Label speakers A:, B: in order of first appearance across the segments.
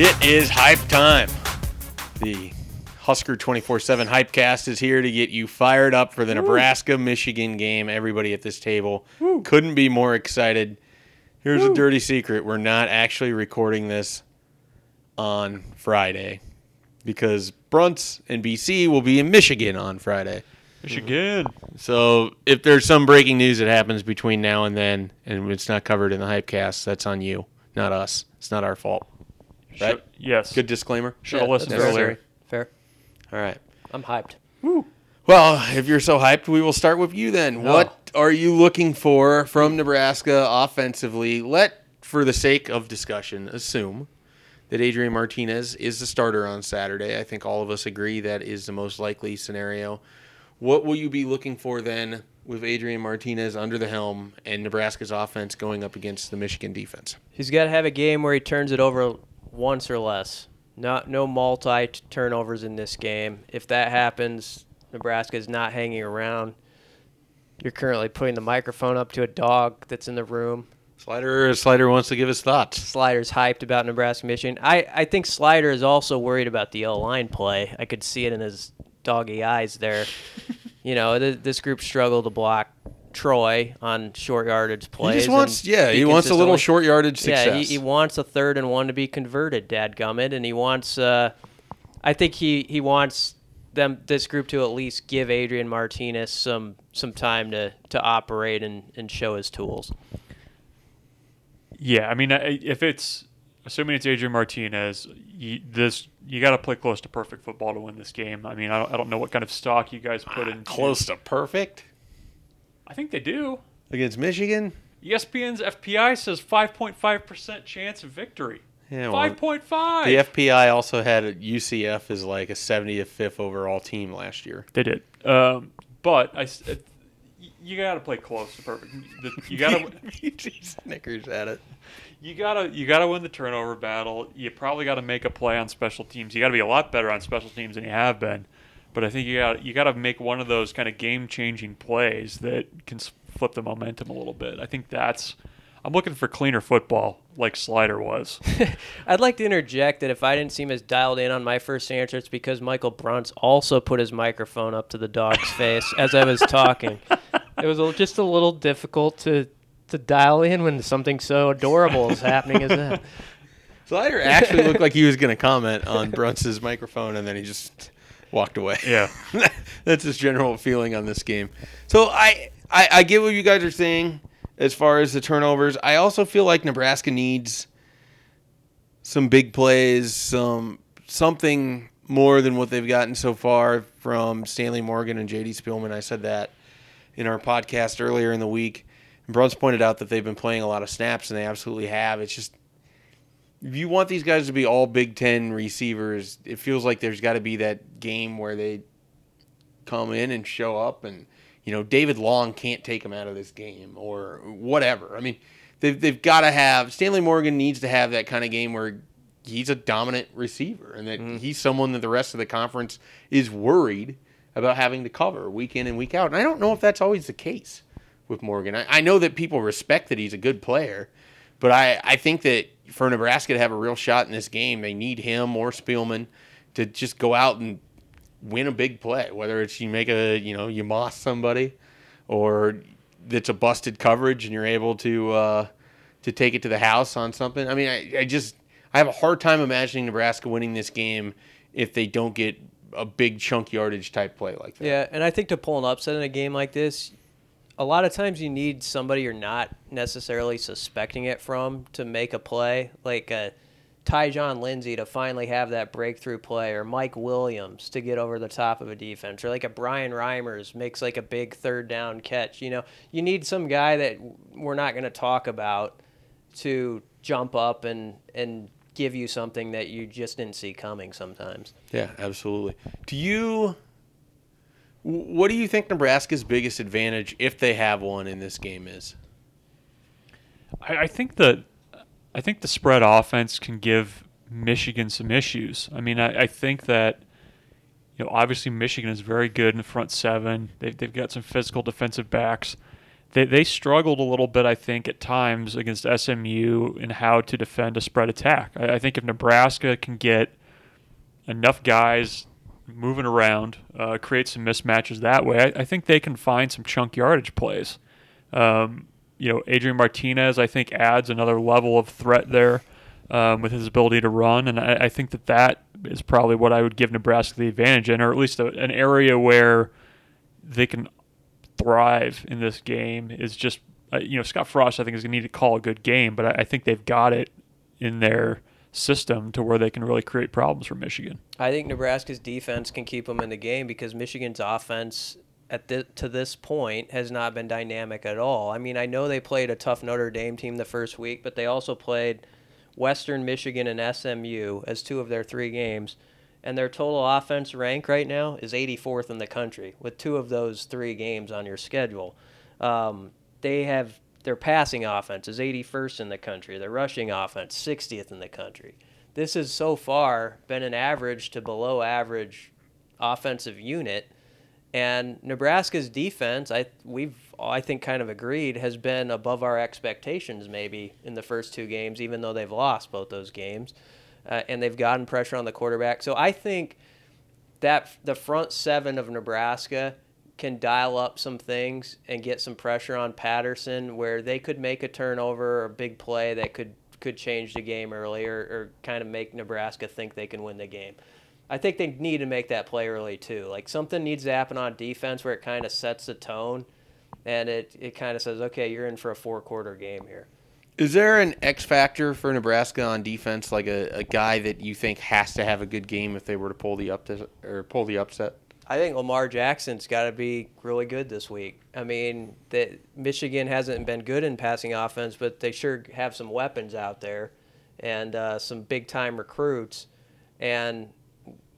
A: It is hype time. The Husker 24 7 Hypecast is here to get you fired up for the Nebraska Michigan game. Everybody at this table couldn't be more excited. Here's a dirty secret we're not actually recording this on Friday because Brunts and BC will be in Michigan on Friday.
B: Michigan.
A: So if there's some breaking news that happens between now and then and it's not covered in the Hypecast, that's on you, not us. It's not our fault. Right?
B: Should- yes.
A: Good disclaimer.
B: Should have
C: Yeah,
B: listened
C: that's fair.
B: earlier.
C: Fair.
A: All right.
C: I'm hyped. Woo.
A: Well, if you're so hyped, we will start with you then.
C: Oh.
A: What are you looking for from Nebraska offensively? Let, for the sake of discussion, assume that Adrian Martinez is the starter on Saturday. I think all of us agree that is the most likely scenario. What will you be looking for then with Adrian Martinez under the helm and Nebraska's offense going up against the Michigan defense?
C: He's got to have a game where he turns it over once or less. Not no multi turnovers in this game. If that happens, Nebraska is not hanging around. You're currently putting the microphone up to a dog that's in the room.
A: Slider Slider wants to give his thoughts.
C: Slider's hyped about Nebraska Michigan. I, I think Slider is also worried about the O line play. I could see it in his doggy eyes there. you know, th- this group struggled to block Troy on short yardage plays.
A: He just wants, yeah, he wants a little
C: consistently-
A: short yardage success.
C: Yeah, he, he wants a third and one to be converted, dadgummit, and he wants. Uh, I think he, he wants them this group to at least give Adrian Martinez some some time to, to operate and, and show his tools.
B: Yeah, I mean, if it's assuming it's Adrian Martinez, you, this you got to play close to perfect football to win this game. I mean, I don't, I don't know what kind of stock you guys put in.
A: Close to perfect
B: I think they do.
A: against Michigan.
B: ESPN's FPI says 5.5 percent chance of victory.
A: Yeah, well,
B: 5.5.
A: The FPI also had a UCF as like a 75th overall team last year.
B: They did. Um, but I, s- uh, you got to play close to perfect. You got to.
A: he snickers at it.
B: You gotta you gotta win the turnover battle. You probably got to make a play on special teams. You got to be a lot better on special teams than you have been. But I think you got you got to make one of those kind of game changing plays that can flip the momentum a little bit. I think that's. I'm looking for cleaner football like Slider was.
C: I'd like to interject that if I didn't seem as dialed in on my first answer, it's because Michael Brunts also put his microphone up to the dog's face as I was talking. It was a- just a little difficult to to dial in when something so adorable is happening as that.
A: Slider actually looked like he was going to comment on Brunts's microphone, and then he just walked away.
B: Yeah.
A: That's his general feeling on this game. So I, I, I get what you guys are saying as far as the turnovers. I also feel like Nebraska needs some big plays, some something more than what they've gotten so far from Stanley Morgan and JD Spielman. I said that in our podcast earlier in the week. And Bruns pointed out that they've been playing a lot of snaps, and they absolutely have. It's just if you want these guys to be all Big Ten receivers, it feels like there's got to be that game where they come in and show up, and you know David Long can't take them out of this game or whatever. I mean, they've they've got to have Stanley Morgan needs to have that kind of game where he's a dominant receiver and that mm. he's someone that the rest of the conference is worried about having to cover week in and week out. And I don't know if that's always the case with Morgan. I, I know that people respect that he's a good player, but I, I think that for Nebraska to have a real shot in this game, they need him or Spielman to just go out and win a big play. Whether it's you make a you know you moss somebody, or it's a busted coverage and you're able to uh, to take it to the house on something. I mean, I, I just I have a hard time imagining Nebraska winning this game if they don't get a big chunk yardage type play like that.
C: Yeah, and I think to pull an upset in a game like this, a lot of times you need somebody you're not necessarily suspecting it from to make a play, like uh, a Tyjon Lindsey to finally have that breakthrough play, or Mike Williams to get over the top of a defense, or like a Bryan Reimers makes like a big third down catch. You know, you need some guy that we're not going to talk about to jump up and and give you something that you just didn't see coming sometimes.
A: Yeah, absolutely. Do you what do you think Nebraska's biggest advantage if they have one in this game is?
B: I, I think that I think the spread offense can give Michigan some issues. I mean, I, I think that you know obviously Michigan is very good in the front seven. They've they've got some physical defensive backs. they, they struggled a little bit, I think, at times against SMU in how to defend a spread attack. I, I think if Nebraska can get enough guys moving around, uh, create some mismatches that way, I, I, think they can find some chunk yardage plays. Um, you know, Adrian Martinez, I think, adds another level of threat there um, with his ability to run, and I, I, think that that is probably what I would give Nebraska the advantage in, or at least a, an area where they can thrive in this game is just uh, you know Scott Frost I think is going to need to call a good game, but I, I, think they've got it in their system to where they can really create problems for Michigan.
C: I think Nebraska's defense can keep them in the game because Michigan's offense at the, to this point has not been dynamic at all. I mean, I know they played a tough Notre Dame team the first week, but they also played Western Michigan and SMU as two of their three games and their total offense rank right now is 84th in the country with two of those three games on your schedule. Um, they have their passing offense is 81st in the country. Their rushing offense 60th in the country. This has so far been an average to below average offensive unit. And Nebraska's defense, I we've I think kind of agreed, has been above our expectations maybe in the first two games, even though they've lost both those games uh, and they've gotten pressure on the quarterback. So I think that the front seven of Nebraska can dial up some things and get some pressure on Patterson where they could make a turnover or a big play that could could change the game early or, or kind of make Nebraska think they can win the game. I think they need to make that play early too. Like something needs to happen on defense where it kind of sets the tone and it, it kind of says, okay, you're in for a four quarter game here.
A: Is there an X factor for Nebraska on defense, like a, a guy that you think has to have a good game if they were to pull the up or pull the upset?
C: I think Lamar Jackson's got to be really good this week. I mean, Michigan hasn't been good in passing offense, but they sure have some weapons out there and uh, some big time recruits. And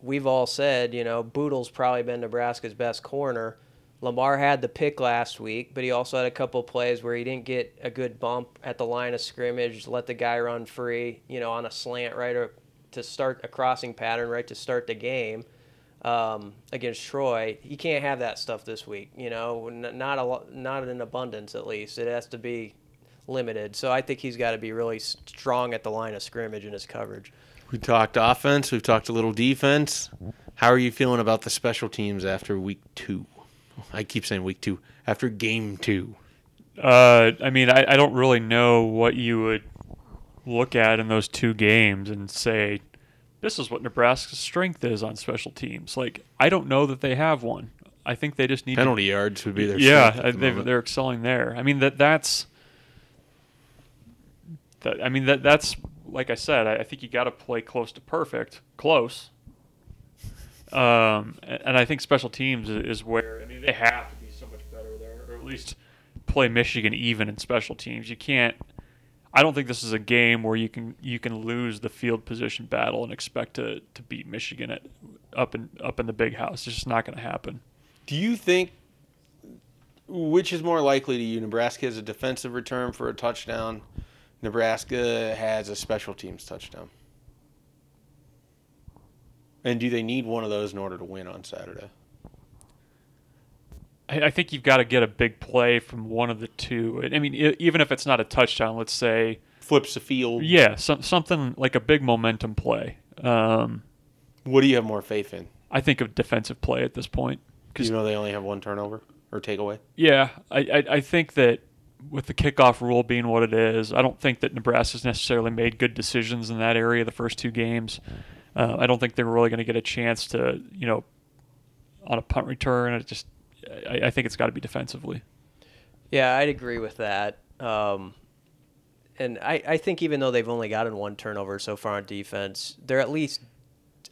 C: we've all said, you know, Bootle's probably been Nebraska's best corner. Lamar had the pick last week, but he also had a couple plays where he didn't get a good bump at the line of scrimmage, let the guy run free, you know, on a slant right or to start a crossing pattern right to start the game um, against Troy. You can't have that stuff this week, you know, not a not in abundance at least. It has to be limited. So I think he's got to be really strong at the line of scrimmage in his coverage.
A: We talked offense. We've talked a little defense. How are you feeling about the special teams after week two? I keep saying week two after game two.
B: Uh, I mean, I, I don't really know what you would look at in those two games and say this is what Nebraska's strength is on special teams. Like, I don't know that they have one. I think they just need
A: penalty
B: to,
A: yards would be their
B: yeah. The they're excelling there. I mean that that's that. I mean that that's like I said. I, I think you got to play close to perfect, close, um, and I think special teams is where I mean they have to be so much better there, or at least play Michigan even in special teams. You can't. I don't think this is a game where you can you can lose the field position battle and expect to, to beat Michigan at up in up in the big house. It's just not going to happen.
A: Do you think which is more likely to you? Nebraska has a defensive return for a touchdown. Nebraska has a special teams touchdown. And do they need one of those in order to win on Saturday?
B: I, think you've got to get a big play from one of the two. I mean, even if it's not a touchdown, let's say
A: flips the field.
B: Yeah, some, something like a big momentum play. Um,
A: what do you have more faith in?
B: I think of defensive play at this point.
A: Because you know they only have one turnover or takeaway.
B: Yeah, I, I, I think that with the kickoff rule being what it is, I don't think that Nebraska's necessarily made good decisions in that area the first two games. Uh, I don't think they're really going to get a chance to, you know, on a punt return. It just, I, I think it's got to be defensively.
C: Yeah, I'd agree with that. Um, and I, I think even though they've only gotten one turnover so far on defense, they're at least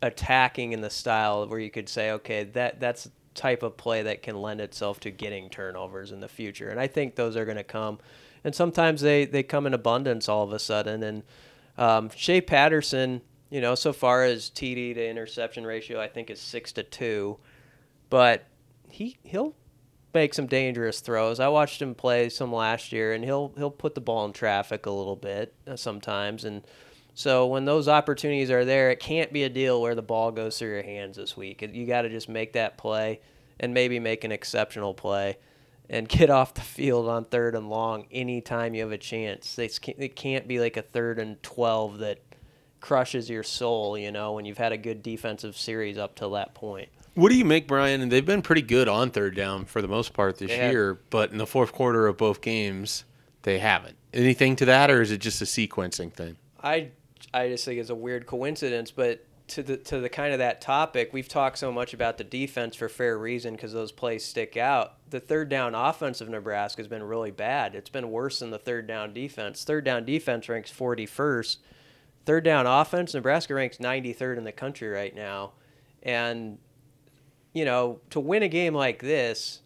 C: attacking in the style where you could say, okay, that that's type of play that can lend itself to getting turnovers in the future. And I think those are going to come. And sometimes they, they come in abundance all of a sudden. And um, Shea Patterson you know, so far as TD to interception ratio, I think is six to two, but he he'll make some dangerous throws. I watched him play some last year, and he'll he'll put the ball in traffic a little bit uh, sometimes, and so when those opportunities are there, it can't be a deal where the ball goes through your hands this week. You got to just make that play and maybe make an exceptional play. and get off the field on third and long anytime you have a chance. It can't be like a third and 12 that crushes your soul, you know, when you've had a good defensive series up to that point.
A: What do you make, Brian? And they've been pretty good on third down for the most part this year, but in the fourth quarter of both games, they haven't. Anything to that, or is it just a sequencing thing?
C: I I just think it's a weird coincidence, but to the to the kind of that topic, we've talked so much about the defense for fair reason because those plays stick out. The third down offense of Nebraska has been really bad. It's been worse than the third down defense. Third down defense ranks 41st. Third down offense, Nebraska ranks 93rd in the country right now. And you know, to win a game like this,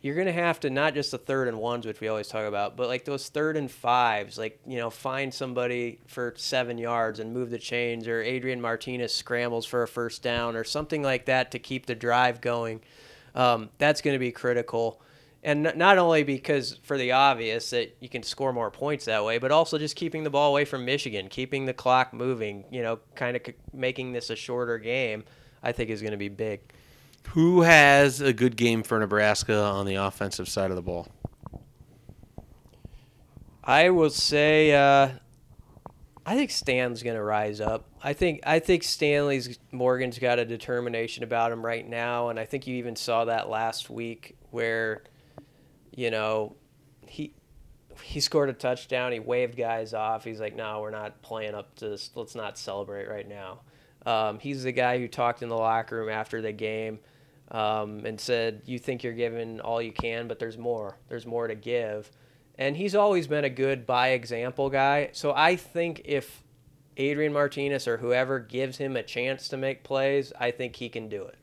C: you're going to have to not just the third and ones, which we always talk about, but like those third and fives, like, you know, find somebody for seven yards and move the chains, or Adrian Martinez scrambles for a first down, or something like that to keep the drive going. Um, that's going to be critical. And not only because for the obvious that you can score more points that way, but also just keeping the ball away from Michigan, keeping the clock moving, you know, kind of making this a shorter game, I think is going to be big.
A: Who has a good game for Nebraska on the offensive side of the ball?
C: I will say, uh, I think Stan's going to rise up. I think I think Stanley's Morgan's got a determination about him right now, and I think you even saw that last week where, you know, he he scored a touchdown. He waved guys off. He's like, "No, we're not playing up to this. Let's not celebrate right now." Um, he's the guy who talked in the locker room after the game um, and said, "You think you're giving all you can, but there's more. There's more to give." And he's always been a good by example guy. So I think if Adrian Martinez or whoever gives him a chance to make plays, I think he can do it.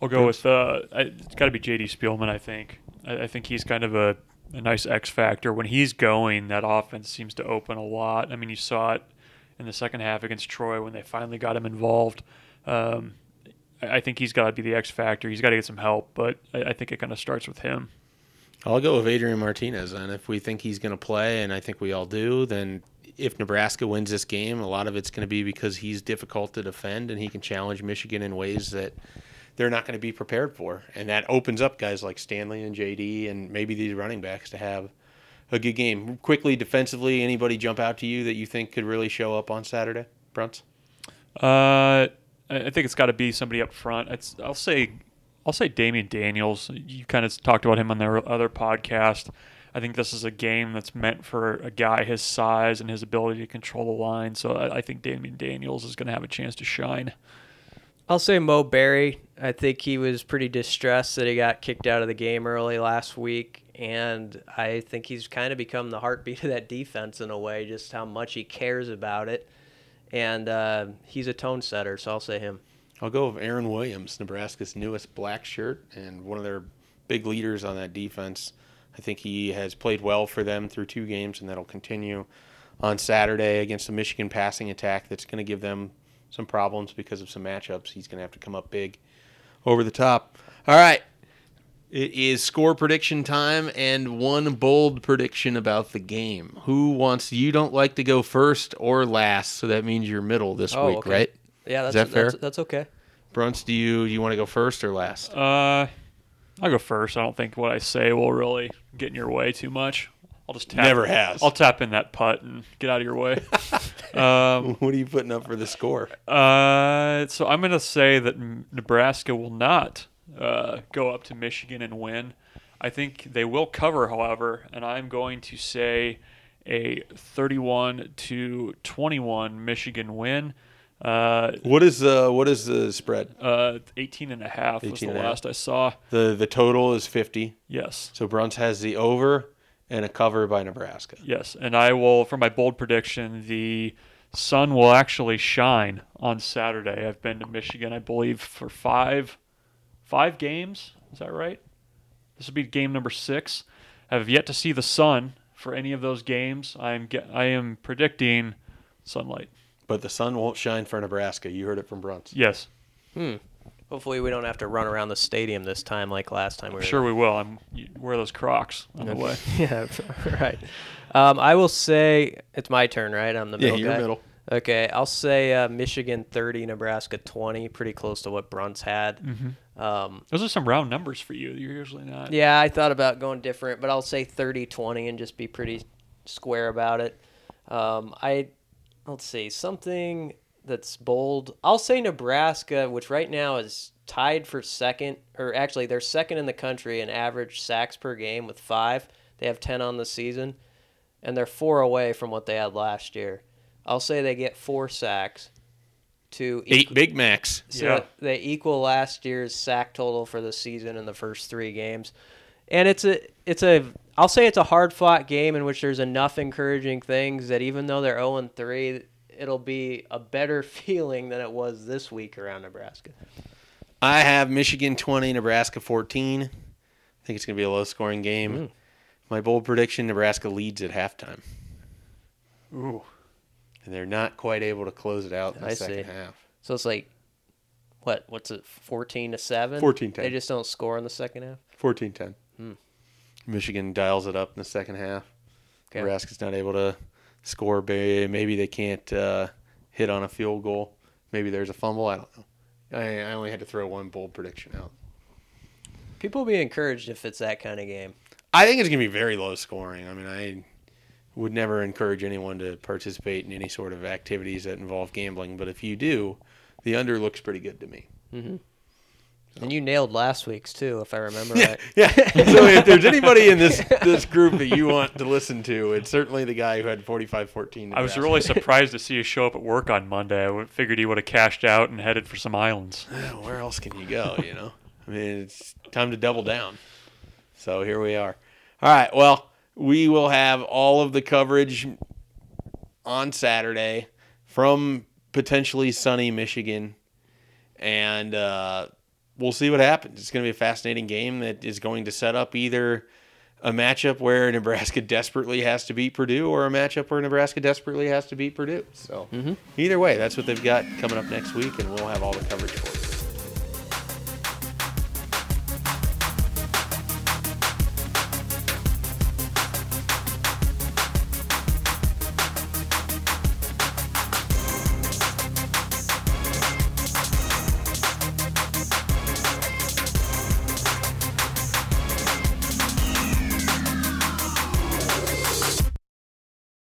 B: I'll go with uh, it's got to be J.D. Spielman. I think. I, I think he's kind of a, a nice X factor when he's going. That offense seems to open a lot. I mean, you saw it in the second half against Troy when they finally got him involved. Um, I, think he's got to be the X factor. He's got to get some help, but I, I think it kind of starts with him.
A: I'll go with Adrian Martinez. And if we think he's going to play, and I think we all do, then if Nebraska wins this game, a lot of it's going to be because he's difficult to defend and he can challenge Michigan in ways that they're not going to be prepared for. And that opens up guys like Stanley and JD and maybe these running backs to have a good game. Quickly, defensively, anybody jump out to you that you think could really show up on Saturday? Brunts?
B: Uh, I think it's got to be somebody up front. It's, I'll say, I'll say Damion Daniels. You kind of talked about him on their other podcast. I think this is a game that's meant for a guy his size and his ability to control the line. So I, I think Damion Daniels is going to have a chance to shine.
C: I'll say Mo Barry. I think he was pretty distressed that he got kicked out of the game early last week. And I think he's kind of become the heartbeat of that defense in a way, just how much he cares about it. And uh, he's a tone setter, so I'll say him.
A: I'll go with Aaron Williams, Nebraska's newest black shirt and one of their big leaders on that defense. I think he has played well for them through two games, and that'll continue on Saturday against the Michigan passing attack. That's going to give them some problems because of some matchups. He's going to have to come up big over the top. All right. It is score prediction time and one bold prediction about the game. Who wants you don't like to go first or last, so that means you're middle this
C: Oh,
A: week,
C: okay.
A: right?
C: Yeah, that's,
A: that fair?
C: That's, that's okay.
A: Brunts, do you you want to go first or last?
B: Uh, I'll go first. I don't think what I say will really get in your way too much. I'll just tap,
A: Never has.
B: I'll tap in that putt and get out of your way. um,
A: What are you putting up for the score?
B: Uh, so I'm going to say that Nebraska will not uh, go up to Michigan and win. I think they will cover, however, and I'm going to say a 31 to 21 Michigan win. Uh,
A: What is the what is the spread?
B: uh, 18 and a half was the last I saw.
A: The the total is 50.
B: Yes.
A: So Bruns has the over and a cover by Nebraska.
B: Yes, and I will, for my bold prediction, the sun will actually shine on Saturday. I've been to Michigan, I believe, for five, five games. Is that right? This will be game number six. I have yet to see the sun for any of those games. I am ge- I am predicting sunlight.
A: But the sun won't shine for Nebraska. You heard it from Brunts.
B: Yes, Hmm.
C: Hopefully, we don't have to run around the stadium this time like last time we were
B: sure we will. I'm you wear those Crocs on the way.
C: yeah, right. Um, I will say it's my turn, right? I'm the
A: Yeah,
C: middle
A: you're
C: guy.
A: middle.
C: Okay, I'll say uh, Michigan 30, Nebraska 20, pretty close to what Brunt's had.
B: Mm-hmm.
C: Um,
B: Those are some round numbers for you. You're usually not.
C: yeah, I thought about going different, but I'll say 30 20 and just be pretty square about it. Um, I let's see something that's bold. I'll say Nebraska, which right now is tied for second, or actually they're second in the country in average sacks per game with five. They have 10 on the season, and they're four away from what they had last year. I'll say they get four sacks to
A: Eight Big Macs.
C: so
B: Yeah.
C: they equal last year's sack total for the season in the first three games. And it's a it's a I'll say it's a hard fought game in which there's enough encouraging things that even though they're 0 and 3, it'll be a better feeling than it was this week around Nebraska.
A: I have Michigan 20, Nebraska 14. I think it's going to be a low scoring game.
C: Mm.
A: My bold prediction Nebraska leads at halftime.
B: Ooh.
A: And they're not quite able to close it out in the
C: I
A: second
C: see.
A: half.
C: So it's like what what's it 14 to 7?
A: 14-10.
C: They just don't score in the second half.
A: 14 10.
C: Hmm.
A: Michigan dials it up in the second half.
C: Okay.
A: Nebraska's not able to score. Maybe they can't uh, hit on a field goal. Maybe there's a fumble. I don't know. I, I only had to throw one bold prediction out.
C: People will be encouraged if it's that kind of game.
A: I think it's going to be very low scoring. I mean, I would never encourage anyone to participate in any sort of activities that involve gambling, but if you do, the under looks pretty good to me. Mm-hmm.
C: And you nailed last week's too, if I remember
A: Yeah,
C: right.
A: yeah. So if there's anybody in this this group that you want to listen to, it's certainly the guy who had 45-14.
B: I was really surprised to see you show up at work on Monday. I figured he would have cashed out and headed for some islands.
A: Well, where else can you go? You know, I mean, it's time to double down. So here we are. All right. Well, we will have all of the coverage on Saturday from potentially sunny Michigan, and uh, we'll see what happens. It's going to be a fascinating game that is going to set up either a matchup where Nebraska desperately has to beat Purdue or a matchup where Nebraska desperately has to beat Purdue. So either way, that's what they've got coming up next week, and we'll have all the coverage for you.